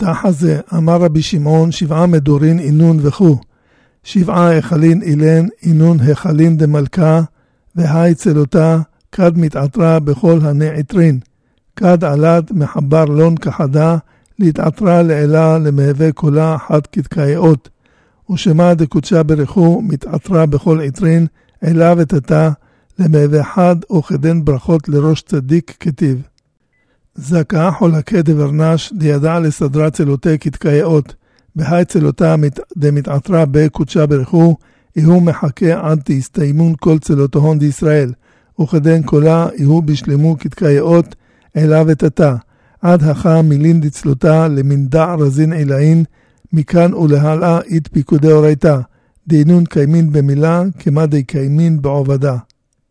תחזה, אמר רבי שמעון, שבעה מדורין אינון וכו', שבעה היכלין אילן, אינון היכלין דמלכה, והי צלותה, כד מתעטרה בכל הנעטרין. כד עלת מחבר לון כחדה, להתעטרה לעילה למהווה קולה חד כתקייאות. ושמע דקודשה ברכו, מתעטרה בכל עטרין, עילה ותתה, למהווה חד, וכדן ברכות לראש צדיק כתיב. זכה חולקי דברנש, לידע לסדרה צלותי כתקייאות. בהי צלותה דמתעטרה בקודשה ברכו, יהוא מחכה עד תסתיימון כל צלותהון דישראל, וכדן קולה יהוא בשלמו כתקייאות, עילה ותתה. עד הכא מילין דצלותה למנדע רזין עילאין, מכאן ולהלאה אית פיקודי אורייתא, דהינון קיימין במילה, כמה די קיימין בעובדה.